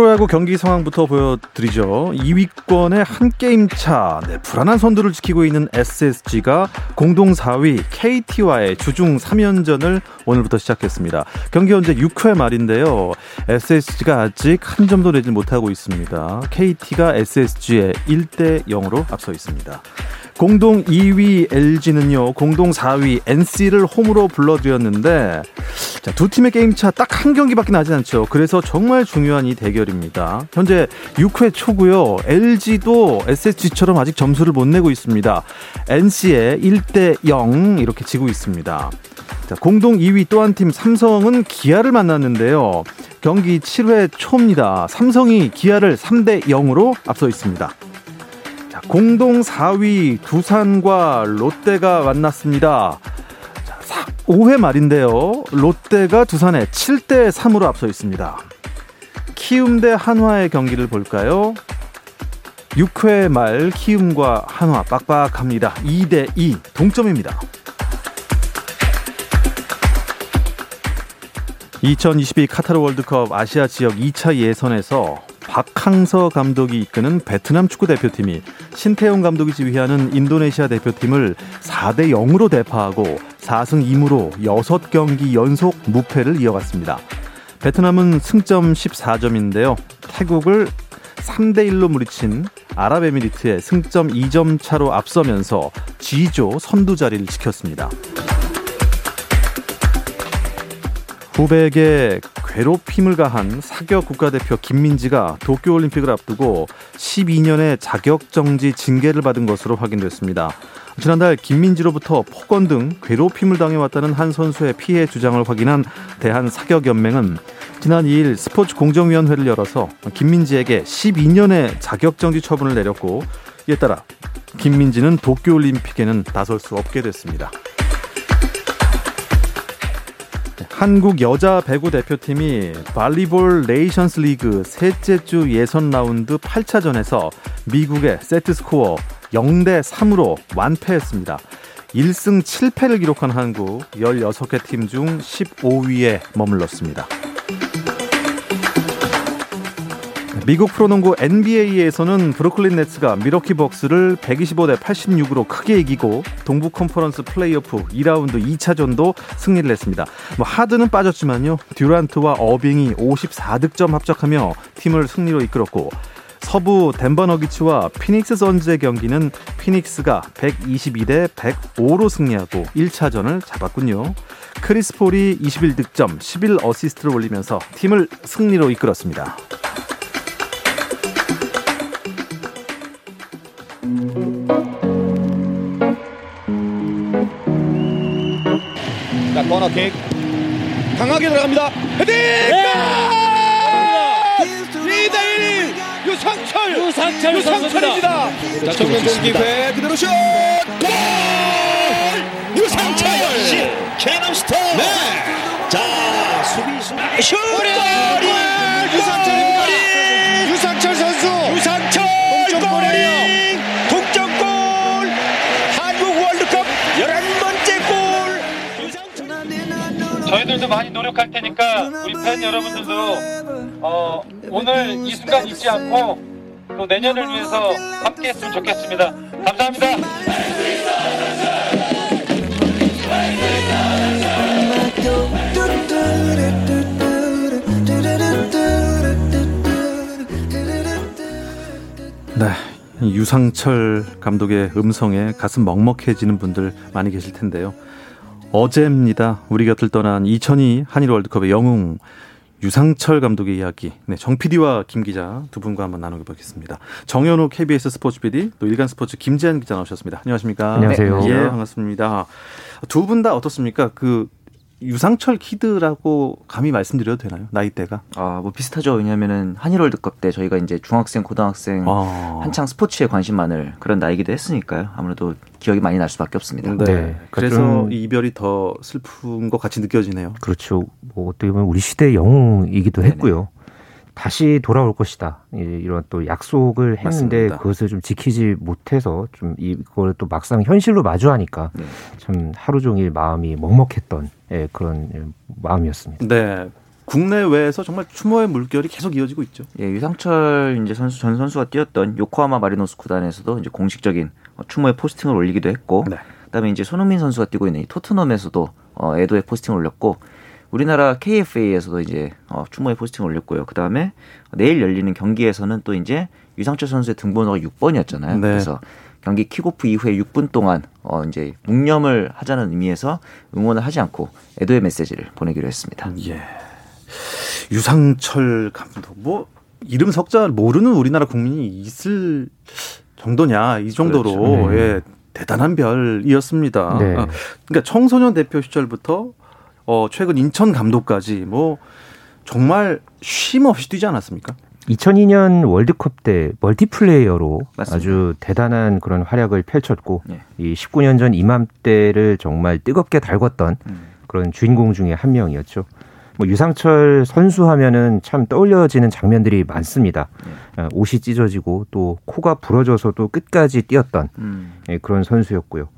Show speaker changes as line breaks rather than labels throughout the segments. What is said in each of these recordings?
프로야구 경기 상황부터 보여드리죠. 2위권의 한 게임 차, 네, 불안한 선두를 지키고 있는 SSG가 공동 4위 KT와의 주중 3연전을 오늘부터 시작했습니다. 경기 현재 6회 말인데요. SSG가 아직 한 점도 내지 못하고 있습니다. KT가 SSG에 1대 0으로 앞서 있습니다. 공동 2위 LG는요, 공동 4위 NC를 홈으로 불러들였는데, 자, 두 팀의 게임차 딱 한 경기밖에 나지 않죠. 그래서 정말 중요한 이 대결입니다. 현재 6회 초고요. LG도 SSG처럼 아직 점수를 못 내고 있습니다. NC에 1대 0 이렇게 지고 있습니다. 자, 공동 2위 또 한 팀 삼성은 기아를 만났는데요. 경기 7회 초입니다. 삼성이 기아를 3대 0으로 앞서 있습니다. 자, 공동 4위 두산과 롯데가 만났습니다. 자, 5회 말인데요. 롯데가 두산에 7대 3으로 앞서 있습니다. 키움 대 한화의 경기를 볼까요? 6회 말 키움과 한화 빡빡합니다. 2대 2 동점입니다. 2022 카타르 월드컵 아시아 지역 2차 예선에서 박항서 감독이 이끄는 베트남 축구 대표팀이 신태용 감독이 지휘하는 인도네시아 대표팀을 4대 0으로 대파하고 4승 2무로 6경기 연속 무패를 이어갔습니다. 베트남은 승점 14점인데요. 태국을 3대 1로 무리친 아랍에미리트의 승점 2점 차로 앞서면서 G조 선두 자리를 지켰습니다. 후배에게 괴롭힘을 가한 사격 국가대표 김민지가 도쿄올림픽을 앞두고 12년의 자격정지 징계를 받은 것으로 확인됐습니다. 지난달 김민지로부터 폭언 등 괴롭힘을 당해왔다는 한 선수의 피해 주장을 확인한 대한사격연맹은 지난 2일 스포츠 공정위원회를 열어서 김민지에게 12년의 자격정지 처분을 내렸고 이에 따라 김민지는 도쿄올림픽에는 나설 수 없게 됐습니다. 한국 여자 배구 대표팀이 발리볼 네이션스 리그 셋째 주 예선 라운드 8차전에서 미국에 세트 스코어 0대 3으로 완패했습니다. 1승 7패를 기록한 한국 16개 팀 중 15위에 머물렀습니다. 미국 프로농구 NBA에서는 브루클린 네츠가 밀워키 벅스를 125대 86으로 크게 이기고 동부 컨퍼런스 플레이오프 2라운드 2차전도 승리를 했습니다. 뭐 하든은 빠졌지만요. 듀란트와 어빙이 54득점 합작하며 팀을 승리로 이끌었고 서부 덴버 너기츠와 피닉스 선즈의 경기는 피닉스가 122대 105로 승리하고 1차전을 잡았군요. 크리스 폴이 21득점, 11어시스트를 올리면서 팀을 승리로 이끌었습니다.
자, 코너킥. 강하게 들어갑니다. 헤딩! 네! 2대1 유상철!
유상철
유상철입니다. 자, 정면 공 기회 그대로 슛! 골! 유상철! 역시 캐논슈터! 네! 자, 수비수 슛! 골
저희들도 많이 노력할 테니까 우리 팬 여러분들도 어, 오늘 이 순간 잊지 않고 또 내년을 위해서 함께 했으면 좋겠습니다. 감사합니다.
네. 유상철 감독의 음성에 가슴 먹먹해지는 분들 많이 계실 텐데요. 어제입니다. 우리 곁을 떠난 2002 한일 월드컵의 영웅 유상철 감독의 이야기. 네, 정 PD와 김 기자 두 분과 한번 나누게 보겠습니다. 정현우 KBS 스포츠 PD, 또 일간 스포츠 김재한 기자 나오셨습니다. 안녕하십니까?
안녕하세요.
예, 반갑습니다. 두 분 다 어떻습니까? 그 유상철 키드라고 감히 말씀드려도 되나요? 나이대가?
아, 뭐 비슷하죠. 왜냐면은 한일 월드컵 때 저희가 이제 중학생, 고등학생 아. 한창 스포츠에 관심 많을 그런 나이기도 했으니까요. 아무래도 기억이 많이 날 수밖에 없습니다.
네. 네. 그래서 이별이 더 슬픈 것 같이 느껴지네요.
그렇죠. 뭐 어떻게 보면 우리 시대의 영웅이기도 했고요. 다시 돌아올 것이다. 이런 또 약속을 했는데 맞습니다. 그것을 좀 지키지 못해서 좀 이걸 또 막상 현실로 마주하니까 네. 참 하루 종일 마음이 먹먹했던 예, 그런 마음이었습니다.
네. 국내외에서 정말 추모의 물결이 계속 이어지고 있죠.
예, 유상철 이제 선수 전 선수가 뛰었던 요코하마 마리노스 구단에서도 이제 공식적인 추모의 포스팅을 올리기도 했고, 네. 그다음에 이제 손흥민 선수가 뛰고 있는 이 토트넘에서도 어, 애도의 포스팅을 올렸고, 우리나라 KFA에서도 이제 어, 추모의 포스팅을 올렸고요. 그 다음에 내일 열리는 경기에서는 또 이제 유상철 선수의 등번호가 6번이었잖아요. 네. 그래서 경기 킥오프 이후에 6분 동안 어 이제 묵념을 하자는 의미에서 응원을 하지 않고 애도의 메시지를 보내기로 했습니다.
예. 유상철 감독 뭐 이름 석자 모르는 우리나라 국민이 있을 정도냐 이 정도로 그렇죠. 네. 예. 대단한 별이었습니다. 네. 아, 그러니까 청소년 대표 시절부터 어, 최근 인천 감독까지 뭐 정말 쉼 없이 뛰지 않았습니까?
2002년 월드컵 때 멀티플레이어로 맞습니다. 아주 대단한 그런 활약을 펼쳤고 네. 이 19년 전 이맘때를 정말 뜨겁게 달궜던 음. 그런 주인공 중에 한 명이었죠. 뭐 유상철 선수 하면은 참 떠올려지는 장면들이 많습니다. 네. 어, 옷이 찢어지고 또 코가 부러져서도 끝까지 뛰었던 음. 예, 그런 선수였고요.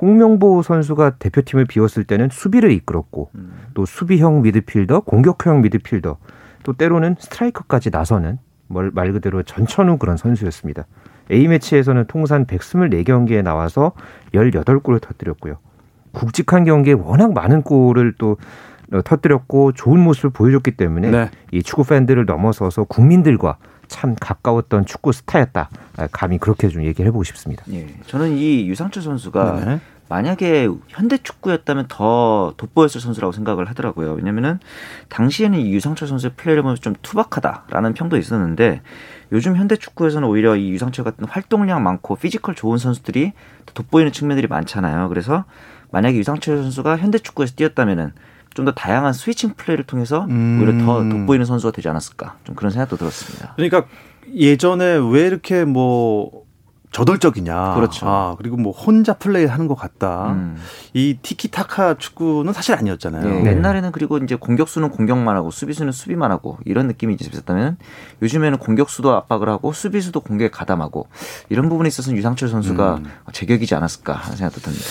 홍명보 선수가 대표팀을 비웠을 때는 수비를 이끌었고 음. 또 수비형 미드필더, 공격형 미드필더, 또 때로는 스트라이커까지 나서는 말 그대로 전천후 그런 선수였습니다. A매치에서는 통산 124경기에 나와서 18골을 터뜨렸고요. 굵직한 경기에 워낙 많은 골을 또 터뜨렸고 좋은 모습을 보여줬기 때문에 네. 이 축구 팬들을 넘어서서 국민들과 참 가까웠던 축구 스타였다. 아, 감히 그렇게 좀 얘기를 해보고 싶습니다.
예, 저는 이 유상철 선수가 네. 만약에 현대 축구였다면 더 돋보였을 선수라고 생각을 하더라고요. 왜냐면은 당시에는 이 유상철 선수의 플레이를 보면서 좀 투박하다라는 평도 있었는데 요즘 현대 축구에서는 오히려 이 유상철 같은 활동량 많고 피지컬 좋은 선수들이 돋보이는 측면들이 많잖아요. 그래서 만약에 유상철 선수가 현대 축구에서 뛰었다면은 좀 더 다양한 스위칭 플레이를 통해서 음. 오히려 더 돋보이는 선수가 되지 않았을까 좀 그런 생각도 들었습니다.
그러니까 예전에 왜 이렇게 뭐 저돌적이냐.
그렇죠.
아, 그리고 뭐 혼자 플레이하는 것 같다. 음. 이 티키타카 축구는 사실 아니었잖아요.
네. 네. 옛날에는 그리고 이제 공격수는 공격만 하고 수비수는 수비만 하고 이런 느낌이 있었다면 요즘에는 공격수도 압박을 하고 수비수도 공격에 가담하고 이런 부분에 있어서는 유상철 선수가 음. 제격이지 않았을까 하는 생각도 듭니다.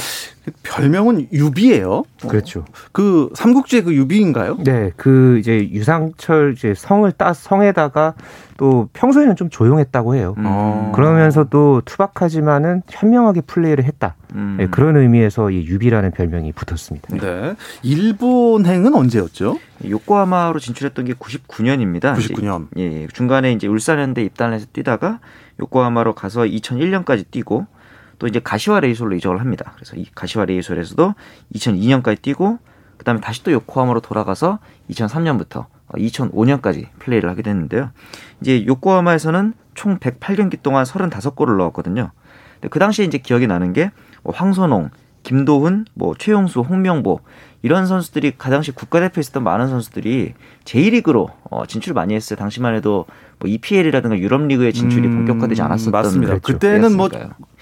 별명은 유비예요.
그렇죠.
그 삼국지의 그 유비인가요?
네, 그 이제 유상철 이제 성을 따 성에다가 또 평소에는 좀 조용했다고 해요. 음. 그러면서도 투박하지만은 현명하게 플레이를 했다. 음. 네, 그런 의미에서 이 유비라는 별명이 붙었습니다.
네. 일본행은 언제였죠?
요코하마로 진출했던 게 99년입니다.
99년.
이제, 예, 예, 중간에 이제 울산현대 입단해서 뛰다가 요코하마로 가서 2001년까지 뛰고 또 이제 가시와 레이솔로 이적을 합니다. 그래서 이 가시와 레이솔에서도 2002년까지 뛰고 그다음에 다시 또 요코하마로 돌아가서 2003년부터 2005년까지 플레이를 하게 됐는데요. 이제 요코하마에서는 총 108경기 동안 35골을 넣었거든요. 근데 그 당시에 이제 기억이 나는 게뭐 황선홍, 김도훈, 뭐 최용수, 홍명보 이런 선수들이 그 당시 국가대표에 있었던 많은 선수들이 J리그로 어, 진출 많이 했어요. 당시만 해도 뭐 EPL이라든가 유럽 리그의 진출이 음, 본격화되지 않았었던
맞습니다. 그때는 뭐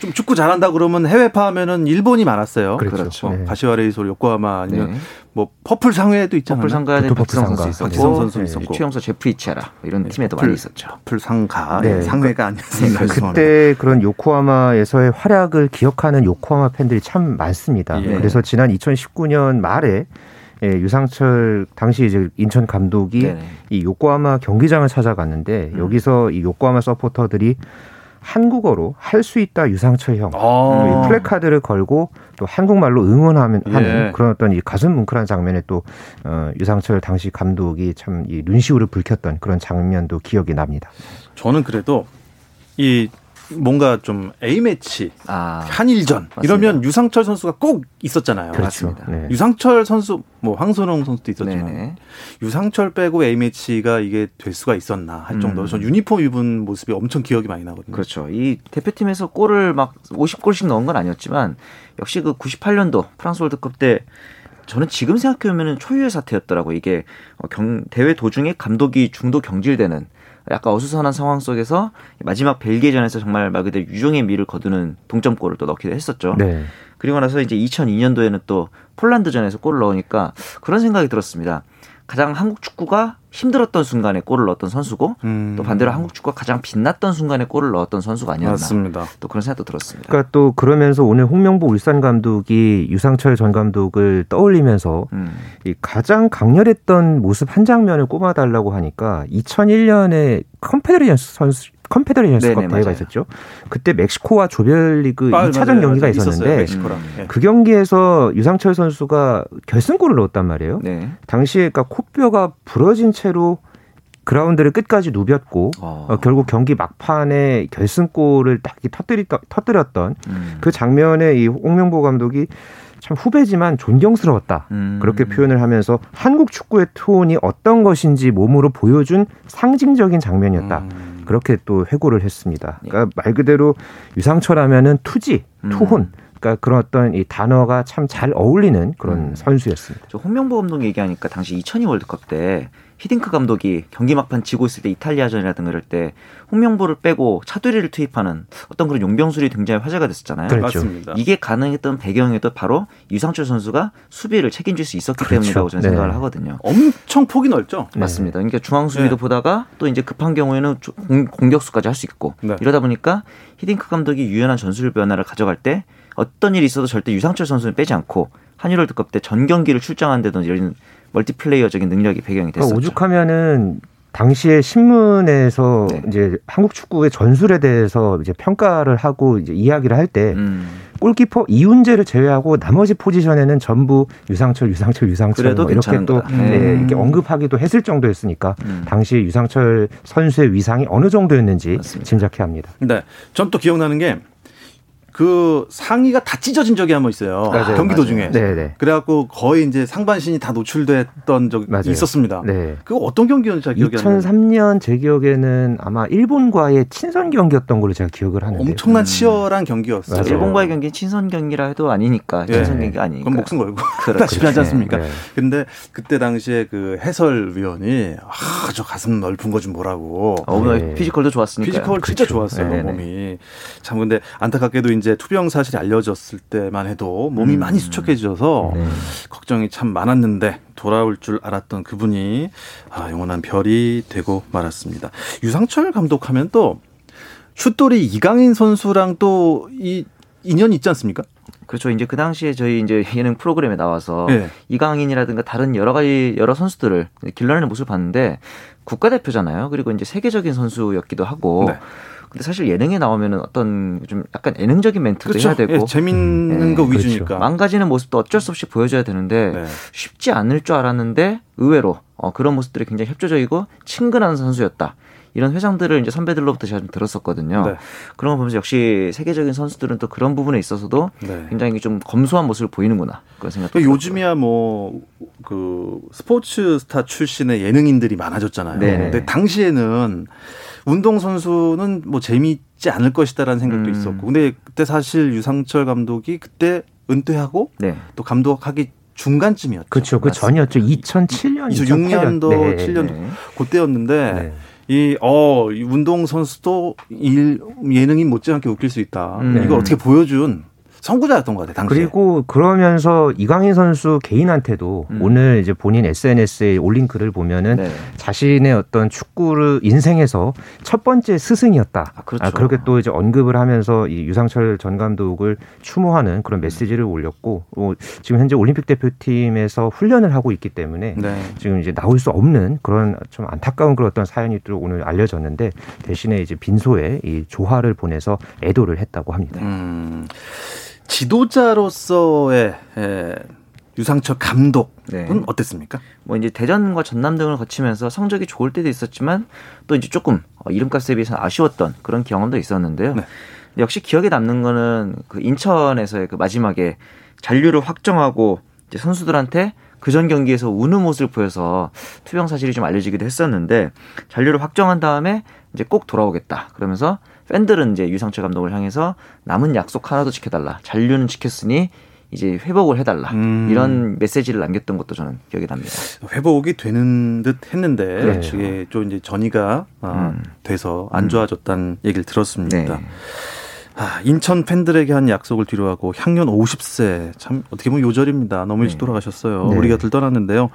좀 축구 잘한다 그러면 해외파 하면은 일본이 많았어요.
그렇죠. 그렇죠.
네. 가시와 레이솔 요코하마 아니면 네. 뭐 퍼플 상회도 있잖아요.
퍼플 상가에 박지성 선수 있었고,
박지성 선수 네. 있었고
최용수 제프 이치하라 이런 네. 팀에도 많이 있었죠.
퍼플 상가 네. 상회가 아니었습니다.
그때 그런 요코하마에서의 활약을 기억하는 요코하마 팬들이 참 많습니다. 예. 그래서 지난 2019년 말에 예, 유상철 당시 이제 인천 감독이 네네. 이 요코하마 경기장을 찾아갔는데 음. 여기서 이 요코하마 서포터들이 한국어로 할 수 있다 유상철 형 아. 이 플래카드를 걸고 또 한국말로 응원하는 예. 그런 어떤 이 가슴 뭉클한 장면에 또 어, 유상철 당시 감독이 참 이 눈시울을 붉혔던 그런 장면도 기억이 납니다.
저는 그래도 이 뭔가 좀 A 매치, 아, 한일전 맞습니다. 이러면 유상철 선수가 꼭 있었잖아요.
그렇죠.
네. 유상철 선수, 뭐 황선홍 선수도 있었지만 네네. 유상철 빼고 A 매치가 이게 될 수가 있었나 할 정도로 음. 전 유니폼 입은 모습이 엄청 기억이 많이 나거든요.
그렇죠. 이 대표팀에서 골을 막 50골씩 넣은 건 아니었지만 역시 그 98년도 프랑스 월드컵 때 저는 지금 생각해보면 초유의 사태였더라고 이게 어, 경, 대회 도중에 감독이 중도 경질되는 약간 어수선한 상황 속에서 마지막 벨기에전에서 정말 말 그대로 유종의 미를 거두는 동점골을 또 넣기도 했었죠. 네. 그리고 나서 이제 2002년도에는 또 폴란드전에서 골을 넣으니까 그런 생각이 들었습니다. 가장 한국 축구가 힘들었던 순간에 골을 넣었던 선수고 음. 또 반대로 한국 축구가 가장 빛났던 순간에 골을 넣었던 선수가 아니었나. 맞습니다. 또 그런 생각도 들었습니다.
그러니까 또 그러면서 오늘 홍명보 울산 감독이 유상철 전 감독을 떠올리면서 음. 이 가장 강렬했던 모습 한 장면을 꼽아달라고 하니까 2001년에 컨페더레이션스 선수 컨페더레이션스컵 대회가. 있었죠. 그때 멕시코와 조별리그 아, 2차전 맞아요, 경기가 맞아요. 있었는데 음. 그 경기에서 유상철 선수가 결승골을 넣었단 말이에요. 네. 당시에 그러니까 코뼈가 부러진 채로 그라운드를 끝까지 누볐고 어. 어, 결국 경기 막판에 결승골을 딱 터뜨리, 터뜨렸던 음. 그 장면에 이 홍명보 감독이 참 후배지만 존경스러웠다. 음. 그렇게 표현을 하면서 한국 축구의 톤이 어떤 것인지 몸으로 보여준 상징적인 장면이었다. 음. 그렇게 또 회고를 했습니다. 네. 그러니까 말 그대로 유상철 하면은 투지, 음. 투혼. 그러니까 그런 어떤 이 단어가 참 잘 어울리는 그런 음. 선수였습니다.
저 홍명보 감독 얘기하니까 당시 2002 월드컵 때 히딩크 감독이 경기 막판 지고 있을 때 이탈리아전이라든가 이럴 때 홍명보를 빼고 차두리를 투입하는 어떤 그런 용병술이 굉장히 화제가 됐었잖아요.
그렇죠. 맞습니다.
이게 가능했던 배경에도 바로 유상철 선수가 수비를 책임질 수 있었기 그렇죠. 때문이라고 저는 네. 생각을 하거든요.
엄청 폭이 넓죠.
네. 맞습니다. 그러니까 중앙 수비도 네. 보다가 또 이제 급한 경우에는 공 격수까지 할 수 있고 네. 이러다 보니까 히딩크 감독이 유연한 전술 변화를 가져갈 때 어떤 일이 있어도 절대 유상철 선수는 빼지 않고 한일 월드컵 때 전 경기를 출장한데도 이런 멀티플레이어적인 능력이 배경이 그러니까 됐었죠.
오죽하면은 당시에 신문에서 네. 이제 한국 축구의 전술에 대해서 이제 평가를 하고 이제 이야기를 할때 음. 골키퍼 이훈재를 제외하고 나머지 포지션에는 전부 유상철, 유상철, 유상철 뭐 이렇게 또 네. 네, 이렇게 언급하기도 했을 정도였으니까 음. 당시 유상철 선수의 위상이 어느 정도였는지 맞습니다. 짐작해 합니다.
네, 전 또 기억나는 게 그 상의가 다 찢어진 적이 한 번 있어요. 맞아요, 경기 도중에. 네네. 그래갖고 거의 이제 상반신이 다 노출됐던 적이 맞아요. 있었습니다. 네. 그거 어떤 경기였는지 잘 기억이
안 나요. 2003년 제 기억에는 아마 일본과의 친선 경기였던 걸로 제가 기억을 하는데.
엄청난 음. 치열한 경기였어요.
맞아요. 일본과의 경기 친선 경기라 해도 아니니까 네. 친선 경기가 아니니까.
그럼 목숨 걸고 다시 하지 않습니까? 네. 근데 그때 당시에 그 해설위원이 아, 저 가슴 넓은 거 좀 보라고.
어, 네. 피지컬도 좋았으니까.
피지컬 진짜 그렇죠. 좋았어요, 네, 네. 몸이. 참 근데 안타깝게도 이제 투병 사실이 알려졌을 때만 해도 몸이 음. 많이 수척해져서 네. 걱정이 참 많았는데 돌아올 줄 알았던 그분이 아, 영원한 별이 되고 말았습니다. 유상철 감독하면 또 슛돌이 이강인 선수랑 또 이 인연이 있지 않습니까?
그렇죠. 이제 그 당시에 저희 이제 예능 프로그램에 나와서 네. 이강인이라든가 다른 여러 가지 여러 선수들을 길러내는 모습을 봤는데 국가대표잖아요. 그리고 이제 세계적인 선수였기도 하고 네. 근데 사실 예능에 나오면은 어떤 좀 약간 예능적인 멘트도 그렇죠. 해야 되고
예, 재밌는 네. 거 위주니까 그렇죠.
망가지는 모습도 어쩔 수 없이 보여줘야 되는데 네. 쉽지 않을 줄 알았는데 의외로 어, 그런 모습들이 굉장히 협조적이고 친근한 선수였다. 이런 회장들을 이제 선배들로부터 제가 좀 들었었거든요. 네. 그런 거 보면서 역시 세계적인 선수들은 또 그런 부분에 있어서도 네. 굉장히 좀 검소한 모습을 보이는구나 그런 생각.
요즘이야 뭐 그 스포츠 스타 출신의 예능인들이 많아졌잖아요. 네. 근데 당시에는 운동 선수는 뭐 재미있지 않을 것이다라는 생각도 음. 있었고. 근데 그때 사실 유상철 감독이 그때 은퇴하고 네. 또 감독하기 중간쯤이었죠.
그렇죠. 그 전이었죠. 2007년,
2006년도, 네. 7년 네. 그때였는데 네. 이, 어, 운동 선수도 일, 예능인 못지않게 웃길 수 있다. 음. 이걸 어떻게 보여준 선구자였던 것 같아요. 당시에.
그리고 그러면서 이강인 선수 개인한테도 음. 오늘 이제 본인 SNS에 올린 글을 보면은 네. 자신의 어떤 축구를 인생에서 첫 번째 스승이었다. 아, 그렇죠. 아, 그렇게 또 이제 언급을 하면서 이 유상철 전 감독을 추모하는 그런 메시지를 올렸고 어, 지금 현재 올림픽 대표팀에서 훈련을 하고 있기 때문에 네. 지금 이제 나올 수 없는 그런 좀 안타까운 그런 어떤 사연이 또 오늘 알려졌는데 대신에 이제 빈소에 이 조화를 보내서 애도를 했다고 합니다. 음.
지도자로서의 에, 유상철 감독은 네. 어땠습니까?
뭐 이제 대전과 전남 등을 거치면서 성적이 좋을 때도 있었지만 또 이제 조금 어, 이름값에 비해서 아쉬웠던 그런 경험도 있었는데요. 네. 역시 기억에 남는 거는 그 인천에서의 그 마지막에 잔류를 확정하고 이제 선수들한테 그전 경기에서 우는 모습을 보여서 투병 사실이 좀 알려지기도 했었는데 잔류를 확정한 다음에 이제 꼭 돌아오겠다. 그러면서 팬들은 이제 유상철 감독을 향해서 남은 약속 하나도 지켜달라. 잔류는 지켰으니 이제 회복을 해달라 음. 이런 메시지를 남겼던 것도 저는 기억이 납니다.
회복이 되는 듯 했는데 그렇죠. 이게 좀 이제 전이가 아, 음. 돼서 안 좋아졌다는 얘기를 들었습니다. 네. 아, 인천 팬들에게 한 약속을 뒤로하고 향년 50세 참 어떻게 보면 요절입니다. 너무 일찍 네. 돌아가셨어요. 네. 우리가 들떠났는데요.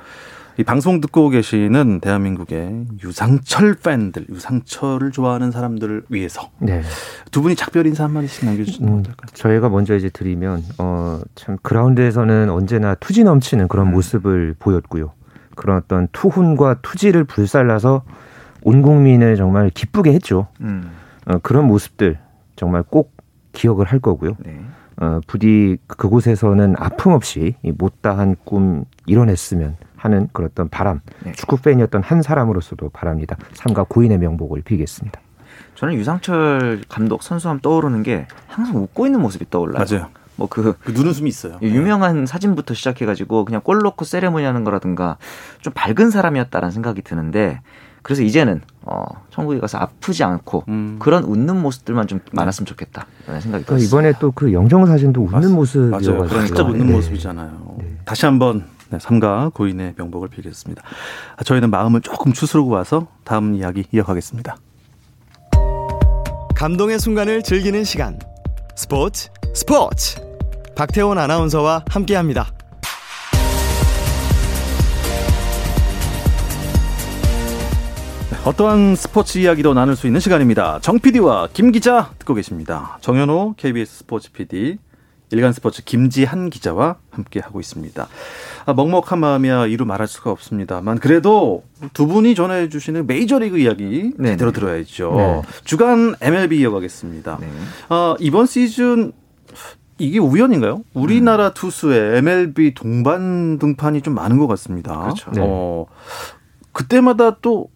이 방송 듣고 계시는 대한민국의 유상철 팬들, 유상철을 좋아하는 사람들을 위해서 네. 두 분이 작별 인사 한 마디씩 남겨주시면 음, 어떨까요?
저희가 먼저 이제 드리면 어, 참 그라운드에서는 언제나 투지 넘치는 그런 음. 모습을 보였고요. 그런 어떤 투혼과 투지를 불살라서 온 국민을 정말 기쁘게 했죠. 음. 어, 그런 모습들 정말 꼭 기억을 할 거고요. 네. 어, 부디 그곳에서는 아픔 없이 못다한 꿈 이뤄냈으면 하는 그런 어떤 바람, 네. 축구 팬이었던 한 사람으로서도 바랍니다. 삼가 고인의 명복을 빌겠습니다.
저는 유상철 감독 선수함 떠오르는 게 항상 웃고 있는 모습이 떠올라요.
맞아요. 뭐그 그 눈웃음이 있어요.
유명한 사진부터 시작해가지고 그냥 골 넣고 세레모니 하는 거라든가 좀 밝은 사람이었다라는 생각이 드는데 그래서 이제는 어, 천국에 가서 아프지 않고 음. 그런 웃는 모습들만 좀 많았으면 좋겠다. 라는 생각이
그러니까 이번에 또 그 영정 사진도 웃는 모습이어가지고
맞아요. 진짜 웃는 네. 모습이잖아요. 네. 다시 한번 네, 삼가 고인의 명복을 빌겠습니다. 아, 저희는 마음을 조금 추스르고 와서 다음 이야기 이어가겠습니다.
감동의 순간을 즐기는 시간. 스포츠 스포츠. 박태원 아나운서와 함께 합니다.
어떠한 스포츠 이야기도 나눌 수 있는 시간입니다. 정 PD와 김 기자 듣고 계십니다. 정현호 KBS 스포츠 PD, 일간 스포츠 김지한 기자와 함께 하고 있습니다. 아, 먹먹한 마음이야 이루 말할 수가 없습니다만 그래도 두 분이 전해 주시는 메이저리그 이야기 네네. 제대로 들어야죠. 네. 주간 MLB 이어가겠습니다. 네. 어, 이번 시즌 이게 우연인가요? 우리나라 음. 투수의 MLB 동반 등판이 좀 많은 것 같습니다.
그렇죠.
네. 어, 그때마다 또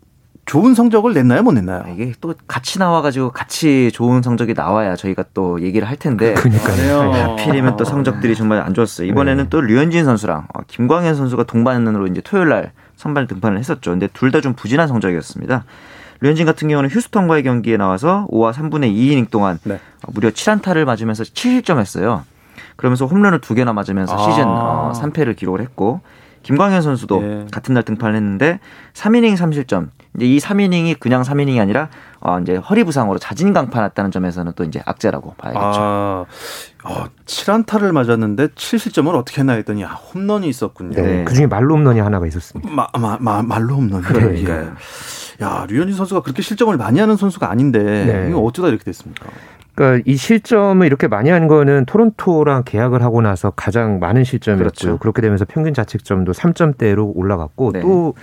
좋은 성적을 냈나요, 못 냈나요?
이게 또 같이 나와가지고 같이 좋은 성적이 나와야 저희가 또 얘기를 할 텐데.
그러니까요.
네, 하필이면 또 성적들이 정말 안 좋았어요. 이번에는 네. 또 류현진 선수랑 어, 김광현 선수가 동반으로 이제 토요일 날 선발 등판을 했었죠. 근데 둘 다 좀 부진한 성적이었습니다. 류현진 같은 경우는 휴스턴과의 경기에 나와서 5와 3분의 2이닝 동안 네. 어, 무려 7안타를 맞으면서 7실점했어요. 그러면서 홈런을 두 개나 맞으면서 아. 시즌 3패를 어, 기록을 했고 김광현 선수도 예. 같은 날 등판을 했는데 3이닝 3실점. 이제 이 3이닝이 그냥 3이닝이 아니라 어 이제 허리 부상으로 자진 강판했다는 점에서는 또 이제 악재라고 봐야겠죠. 아,
어, 7안타를 맞았는데 7실점을 어떻게 했나 했더니 아, 홈런이 있었군요. 네.
그중에 말로 홈런이 하나가 있었습니다.
마, 마, 마, 말로 홈런이. 그러니까요. 예. 야, 류현진 선수가 그렇게 실점을 많이 하는 선수가 아닌데 네. 이거 어쩌다 이렇게 됐습니까?
그러니까 이 실점을 이렇게 많이 한 거는 토론토랑 계약을 하고 나서 가장 많은 실점이었고요. 그렇죠. 그렇게 되면서 평균 자책점도 3점대로 올라갔고 네. 또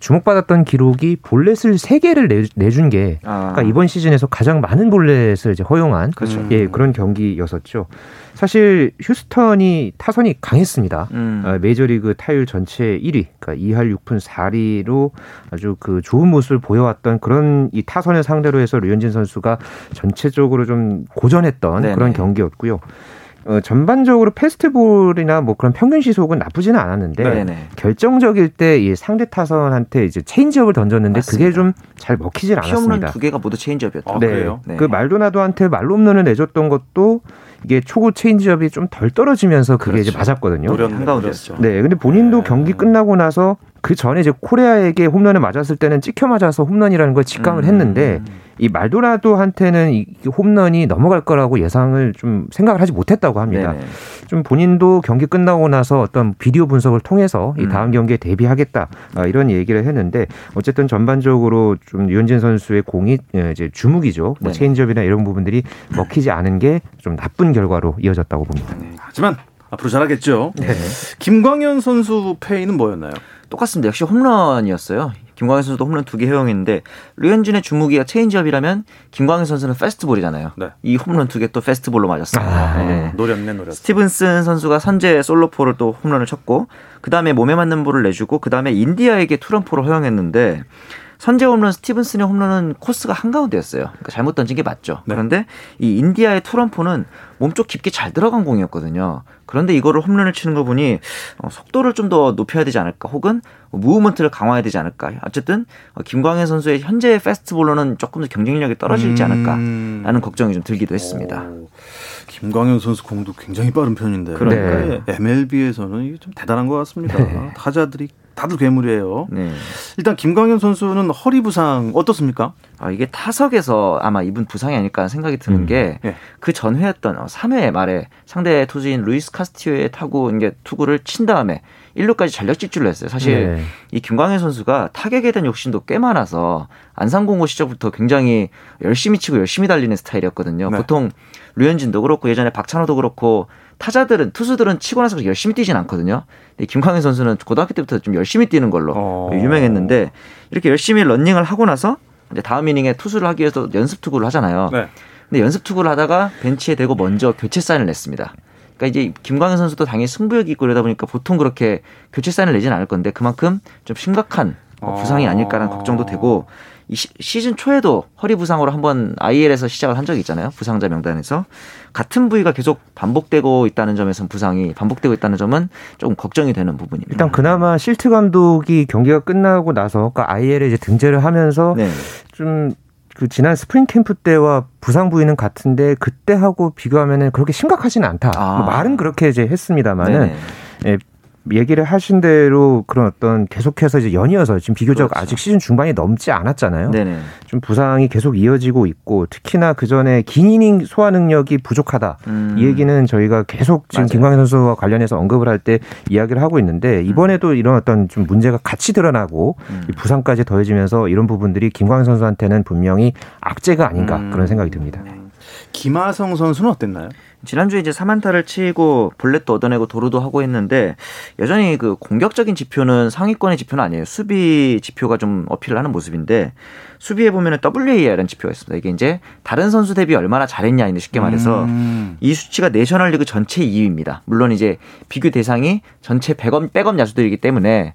주목받았던 기록이 볼넷을 3개를 내준 게 아. 그러니까 이번 시즌에서 가장 많은 볼넷을 이제 허용한 그렇죠. 예, 그런 경기였었죠. 사실 휴스턴이 타선이 강했습니다. 음. 어, 메이저리그 타율 전체 1위, 그러니까 2할 6푼 4리로 아주 그 좋은 모습을 보여왔던 그런 이 타선을 상대로 해서 류현진 선수가 전체적으로 좀 고전했던 네네. 그런 경기였고요. 어, 전반적으로 패스트볼이나 뭐 그런 평균 시속은 나쁘지는 않았는데 네네. 결정적일 때 이 상대 타선한테 이제 체인지업을 던졌는데 맞습니다. 그게 좀 잘 먹히질 않았습니다.
두 개가 모두 체인지업이었죠.
아, 네. 네. 그 말도나도한테 말로 홈런을 내줬던 것도 이게 초구 체인지업이 좀 덜 떨어지면서 그게 그렇죠. 이제 맞았거든요.
한가운데였죠.
네, 근데 본인도 네. 경기 끝나고 나서 그 전에 이제 코레아에게 홈런을 맞았을 때는 찍혀 맞아서 홈런이라는 걸 직감을 음. 했는데 이 말도라도한테는 이 홈런이 넘어갈 거라고 예상을 좀 생각을 하지 못했다고 합니다. 네네. 좀 본인도 경기 끝나고 나서 어떤 비디오 분석을 통해서 이 음. 다음 경기에 대비하겠다 아, 이런 얘기를 했는데 어쨌든 전반적으로 좀 류현진 선수의 공이 예, 이제 주무기죠. 뭐 체인지업이나 이런 부분들이 먹히지 않은 게 좀 나쁜 결과로 이어졌다고 봅니다. 네.
하지만 앞으로 잘하겠죠. 네. 김광현 선수 패인은 뭐였나요?
똑같습니다. 역시 홈런이었어요. 김광현 선수도 홈런 두 개 허용했는데 류현진의 주무기가 체인지업이라면 김광현 선수는 패스트볼이잖아요. 네. 이 홈런 두 개 또 패스트볼로 맞았습니다. 아,
네. 노렸네 노렸.
스티븐슨 선수가 선제 솔로포를 또 홈런을 쳤고 그 다음에 몸에 맞는 볼을 내주고 그 다음에 인디아에게 투런포를 허용했는데 선제 홈런 스티븐슨의 홈런은 코스가 한가운데였어요. 그러니까 잘못 던진 게 맞죠. 네. 그런데 이 인디아의 투런포는 몸쪽 깊게 잘 들어간 공이었거든요. 그런데 이거를 홈런을 치는 거 보니 어, 속도를 좀 더 높여야 되지 않을까 혹은 무브먼트를 강화해야 되지 않을까. 어쨌든 어, 김광현 선수의 현재 패스트볼로는 조금 더 경쟁력이 떨어지지 않을까라는 음... 걱정이 좀 들기도 했습니다. 오...
김광현 선수 공도 굉장히 빠른 편인데 그러니까 MLB에서는 이게 좀 대단한 것 같습니다. 네. 타자들이 다들 괴물이에요. 네. 일단 김광현 선수는 허리 부상 어떻습니까?
아, 이게 타석에서 아마 입은 부상이 아닐까 생각이 드는 음. 게 그 네. 그 전회였던 3회 말에 상대 투수인 루이스 카스티요의 타구 이게 투구를 친 다음에 1루까지 전력 질주를 했어요. 사실 네. 이 김광현 선수가 타격에 대한 욕심도 꽤 많아서 안산공고 시절부터 굉장히 열심히 치고 열심히 달리는 스타일이었거든요. 네. 보통 류현진도 그렇고 예전에 박찬호도 그렇고 타자들은 투수들은 치고 나서 열심히 뛰진 않거든요. 김광현 선수는 고등학교 때부터 좀 열심히 뛰는 걸로 어. 유명했는데 이렇게 열심히 런닝을 하고 나서 이제 다음 이닝에 투수를 하기 위해서 연습 투구를 하잖아요. 네. 근데 연습 투구를 하다가 벤치에 대고 먼저 교체 사인을 냈습니다. 그러니까 이제 김광현 선수도 당연히 승부욕이 있고 이러다 보니까 보통 그렇게 교체 사인을 내지는 않을 건데 그만큼 좀 심각한 부상이 아닐까라는 걱정도 되고 이 시즌 초에도 허리 부상으로 한번 IL에서 시작을 한 적이 있잖아요. 부상자 명단에서 같은 부위가 계속 반복되고 있다는 점에서는 부상이 반복되고 있다는 점은 조금 걱정이 되는 부분입니다.
일단 그나마 실트 감독이 경기가 끝나고 나서 그러니까 IL에 이제 등재를 하면서 네. 좀그 지난 스프링 캠프 때와 부상 부위는 같은데 그때하고 비교하면은 그렇게 심각하지는 않다. 아. 뭐 말은 그렇게 이제 했습니다만은 예, 얘기를 하신 대로 그런 어떤 계속해서 이제 연이어서 지금 비교적 그렇죠. 아직 시즌 중반이 넘지 않았잖아요. 네네. 좀 부상이 계속 이어지고 있고 특히나 그 전에 긴 이닝 소화 능력이 부족하다. 음. 이 얘기는 저희가 계속 지금 김광현 선수와 관련해서 언급을 할 때 이야기를 하고 있는데 이번에도 이런 어떤 좀 문제가 같이 드러나고 음. 부상까지 더해지면서 이런 부분들이 김광현 선수한테는 분명히 악재가 아닌가 음. 그런 생각이 듭니다.
김하성 선수는 어땠나요?
지난주에 이제 3안타를 치고 볼넷도 얻어내고 도루도 하고 했는데 여전히 그 공격적인 지표는 상위권의 지표는 아니에요. 수비 지표가 좀 어필을 하는 모습인데 수비에 보면은 WAR이라는 지표가 있습니다. 이게 이제 다른 선수 대비 얼마나 잘했냐인데 쉽게 말해서 음. 이 수치가 내셔널리그 전체 2위입니다. 물론 이제 비교 대상이 전체 백업 백업 야수들이기 때문에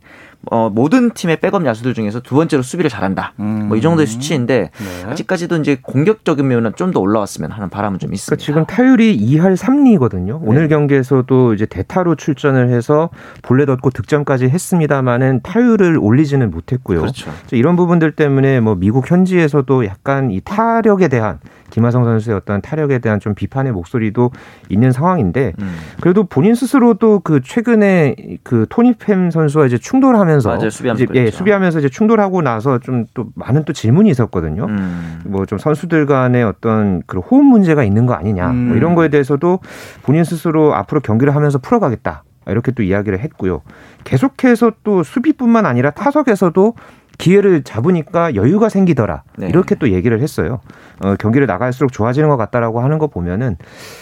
어, 모든 팀의 백업 야수들 중에서 두 번째로 수비를 잘한다. 음. 뭐이 정도의 수치인데 네. 아직까지도 이제 공격적인 면은 좀 더 올라왔으면 하는 바람은 좀 있습니다.
그러니까 지금 타율이 2할 3리거든요. 오늘 네. 경기에서도 이제 대타로 출전을 해서 볼넷 얻고 득점까지 했습니다만은 타율을 올리지는 못했고요. 그렇죠. 이런 부분들 때문에 뭐 미국 현지에서도 약간 이 타력에 대한 김하성 선수의 어떤 타력에 대한 좀 비판의 목소리도 있는 상황인데 음. 그래도 본인 스스로도 그 최근에 그 토니 팸 선수와 이제 충돌하면서
맞아요, 수비하면서
이제, 예, 수비하면서 이제 충돌하고 나서 좀 또 많은 또 질문이 있었거든요. 음. 뭐좀 선수들 간의 어떤 그 호흡 문제가 있는 거 아니냐 뭐 음. 뭐 이런 거에 대해서도 본인 스스로 앞으로 경기를 하면서 풀어가겠다. 이렇게 또 이야기를 했고요. 계속해서 또 수비뿐만 아니라 타석에서도 기회를 잡으니까 여유가 생기더라. 네. 이렇게 또 얘기를 했어요. 어, 경기를 나갈수록 좋아지는 것 같다라고 하는 거 보면은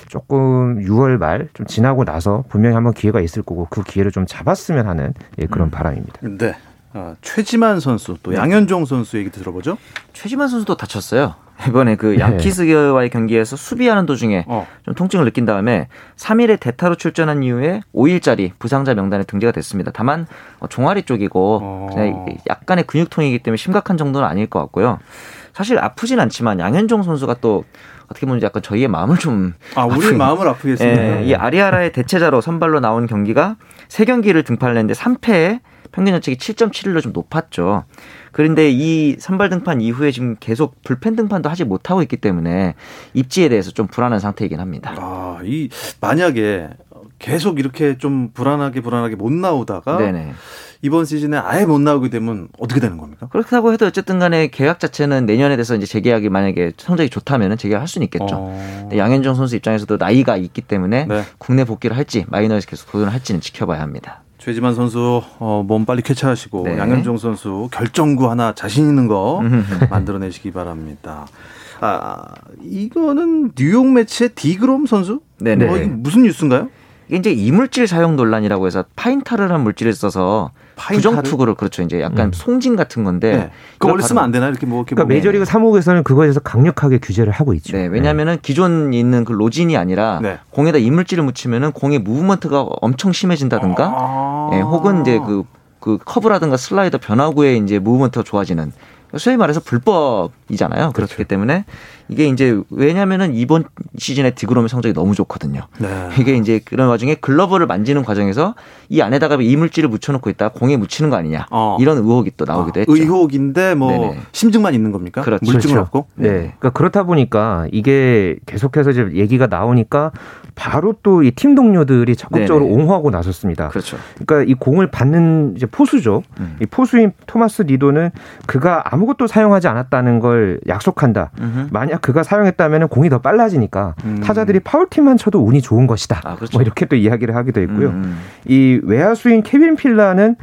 조금 6월 말 좀 지나고 나서 분명히 한번 기회가 있을 거고 그 기회를 좀 잡았으면 하는 예, 그런 음. 바람입니다.
네. 어, 최지만 선수 또 네. 양현종 선수 얘기 들어보죠.
최지만 선수도 다쳤어요. 이번에 그 네. 양키스와의 경기에서 수비하는 도중에 어. 좀 통증을 느낀 다음에 3일에 대타로 출전한 이후에 5일짜리 부상자 명단에 등재가 됐습니다. 다만 어, 종아리 쪽이고 어. 그냥 약간의 근육통이기 때문에 심각한 정도는 아닐 것 같고요. 사실 아프진 않지만 양현종 선수가 또 어떻게 보면 약간 저희의 마음을 좀
아, 우리 아프게, 마음을 아프게 했습니다.
예, 이 아리아라의 대체자로 선발로 나온 경기가 세 경기를 등판을 했는데 3패에 평균 자책이 7.7로 좀 높았죠. 그런데 이 선발 등판 이후에 지금 계속 불펜 등판도 하지 못하고 있기 때문에 입지에 대해서 좀 불안한 상태이긴 합니다.
아, 이 만약에 계속 이렇게 좀 불안하게 불안하게 못 나오다가 네네. 이번 시즌에 아예 못 나오게 되면 어떻게 되는 겁니까?
그렇다고 해도 어쨌든 간에 계약 자체는 내년에 돼서 이제 재계약이 만약에 성적이 좋다면 재계약할 수는 있겠죠. 어... 양현종 선수 입장에서도 나이가 있기 때문에 네. 국내 복귀를 할지 마이너에서 계속 도전을 할지는 지켜봐야 합니다.
최지만 선수 어, 몸 빨리 쾌차하시고 네. 양현종 선수 결정구 하나 자신 있는 거 만들어내시기 바랍니다. 아 이거는 뉴욕 메츠의 디그롬 선수? 네네. 뭐, 무슨 뉴스인가요?
이게 이제 이물질 사용 논란이라고 해서 pine tar라는 물질을 써서 부정 투구를 그렇죠. 이제 약간 음. 송진 같은 건데 네.
그걸 원래 쓰면 안 되나 이렇게 뭐 이렇게
그러니까 메이저리그 사무국에서는 그거에 대해서 강력하게 규제를 하고 있죠.
네, 왜냐하면은 네. 기존 있는 그 로진이 아니라 네. 공에다 이물질을 묻히면은 공의 movement가 엄청 심해진다든가, 아~ 네, 혹은 이제 그, 그 커브라든가 슬라이더 변화구에 이제 movement가 좋아지는 소위 말해서 불법 이잖아요. 그렇기 그렇죠. 때문에 이게 이제 왜냐면은 이번 시즌에 디그롬의 성적이 너무 좋거든요. 네. 이게 이제 그런 와중에 글러브를 만지는 과정에서 이 안에다가 이물질을 묻혀놓고 있다 공에 묻히는 거 아니냐 어. 이런 의혹이 또 나오기도 아, 했죠.
의혹인데 뭐 네네. 심증만 있는 겁니까?
그렇죠.
물증은
그렇죠.
없고.
네. 그러니까 그렇다 보니까 이게 계속해서 이제 얘기가 나오니까 바로 또 이 팀 동료들이 적극적으로 네네. 옹호하고 나섰습니다.
그렇죠.
그러니까 이 공을 받는 이제 포수죠. 음. 이 포수인 토마스 니도는 그가 아무것도 사용하지 않았다는 걸 약속한다. 음흠. 만약 그가 사용했다면 공이 더 빨라지니까 음. 타자들이 파울팁만 쳐도 운이 좋은 것이다. 아, 그렇죠. 뭐 이렇게 또 이야기를 하기도 했고요. 음. 이 외야수인 케빈 필라는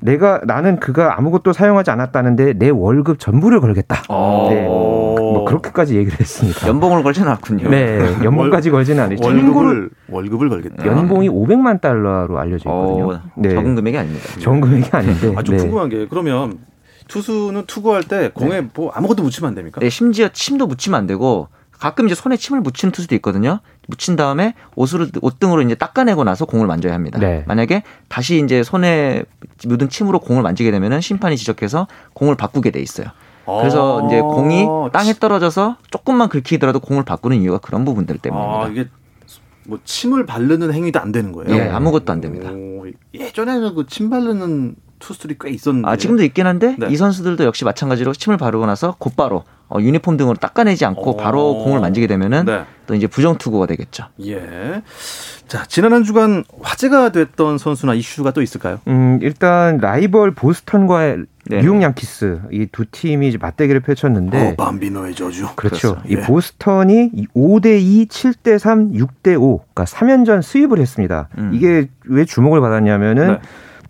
내가 나는 그가 아무것도 사용하지 않았다는데 내 월급 전부를 걸겠다. 어. 네. 뭐 그렇게까지 얘기를 했습니다.
연봉을 걸지는 않군요.
네, 연봉까지 걸지는 않아요.
월급을 월급을 걸겠다.
연봉이 500만 달러로 알려져 있거든요. 어,
네. 적은 금액이 아닙니다.
적은 금액이 아닌데.
아주 네. 궁금한 게 그러면 투수는 투구할 때 공에 네. 뭐 아무것도 묻히면 안 됩니까?
네, 심지어 침도 묻히면 안 되고 가끔 이제 손에 침을 묻히는 투수도 있거든요. 묻힌 다음에 옷을 옷등으로 이제 닦아내고 나서 공을 만져야 합니다. 네. 만약에 다시 이제 손에 묻은 침으로 공을 만지게 되면은 심판이 지적해서 공을 바꾸게 돼 있어요. 그래서 아~ 이제 공이 땅에 떨어져서 조금만 긁히더라도 공을 바꾸는 이유가 그런 부분들 때문입니다. 아,
이게 뭐 침을 바르는 행위도 안 되는 거예요?
네, 아무것도 안 됩니다.
예전에는 그 침 바르는 투수들이 꽤 있었는데.
아, 지금도 있긴 한데 네. 이 선수들도 역시 마찬가지로 침을 바르고 나서 곧바로 어, 유니폼 등으로 닦아내지 않고 오. 바로 어. 공을 만지게 되면은 네. 또 이제 부정 투구가 되겠죠.
예. 자, 지난 한 주간 화제가 됐던 선수나 이슈가 또 있을까요?
음, 일단 라이벌 보스턴과의 네. 뉴욕 양키스 이 두 팀이 이제 맞대결을 펼쳤는데
어, 밤비노의 저주.
그렇죠. 그렇습니다. 이 예. 보스턴이 5대 2, 7대 3, 6대 5 그러니까 3연전 수입을 했습니다. 음. 이게 왜 주목을 받았냐면은 네.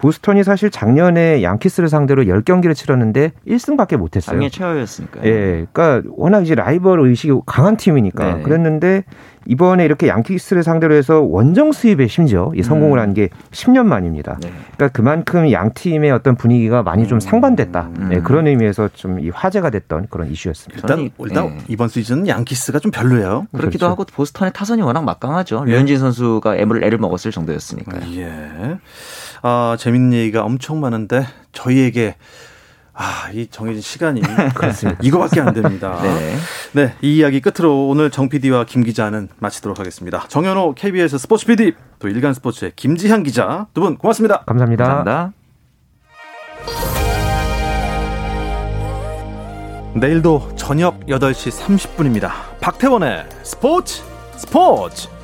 보스턴이 사실 작년에 양키스를 상대로 10경기를 치렀는데 1승밖에 못 했어요.
작년 최하였으니까.
예. 그러니까 워낙 이제 라이벌 의식이 강한 팀이니까 네. 그랬는데 이번에 이렇게 양키스를 상대로 해서 원정 수입에 심지어 이 성공을 음. 한게 10년 만입니다. 네. 그러니까 그만큼 양 팀의 어떤 분위기가 많이 좀 음. 상반됐다. 음. 네, 그런 의미에서 좀 이 화제가 됐던 그런 이슈였습니다.
일단 일단 네. 이번 시즌은 양키스가 좀 별로예요.
그렇기도 그렇죠. 하고 보스턴의 타선이 워낙 막강하죠. 예. 류현진 선수가 애를 애를 먹었을 정도였으니까.
예. 아, 재밌는 얘기가 엄청 많은데 저희에게 아, 이 정해진 시간이 그렇습니다. 이거밖에 안 됩니다. 네. 네, 이 이야기 끝으로 오늘 정 PD와 김 기자는 마치도록 하겠습니다. 정현호 KBS 스포츠 PD, 또 일간 스포츠의 김지향 기자 두 분 고맙습니다.
감사합니다.
감사합니다.
내일도 저녁 8시 30분입니다. 박태원의 스포츠 스포츠!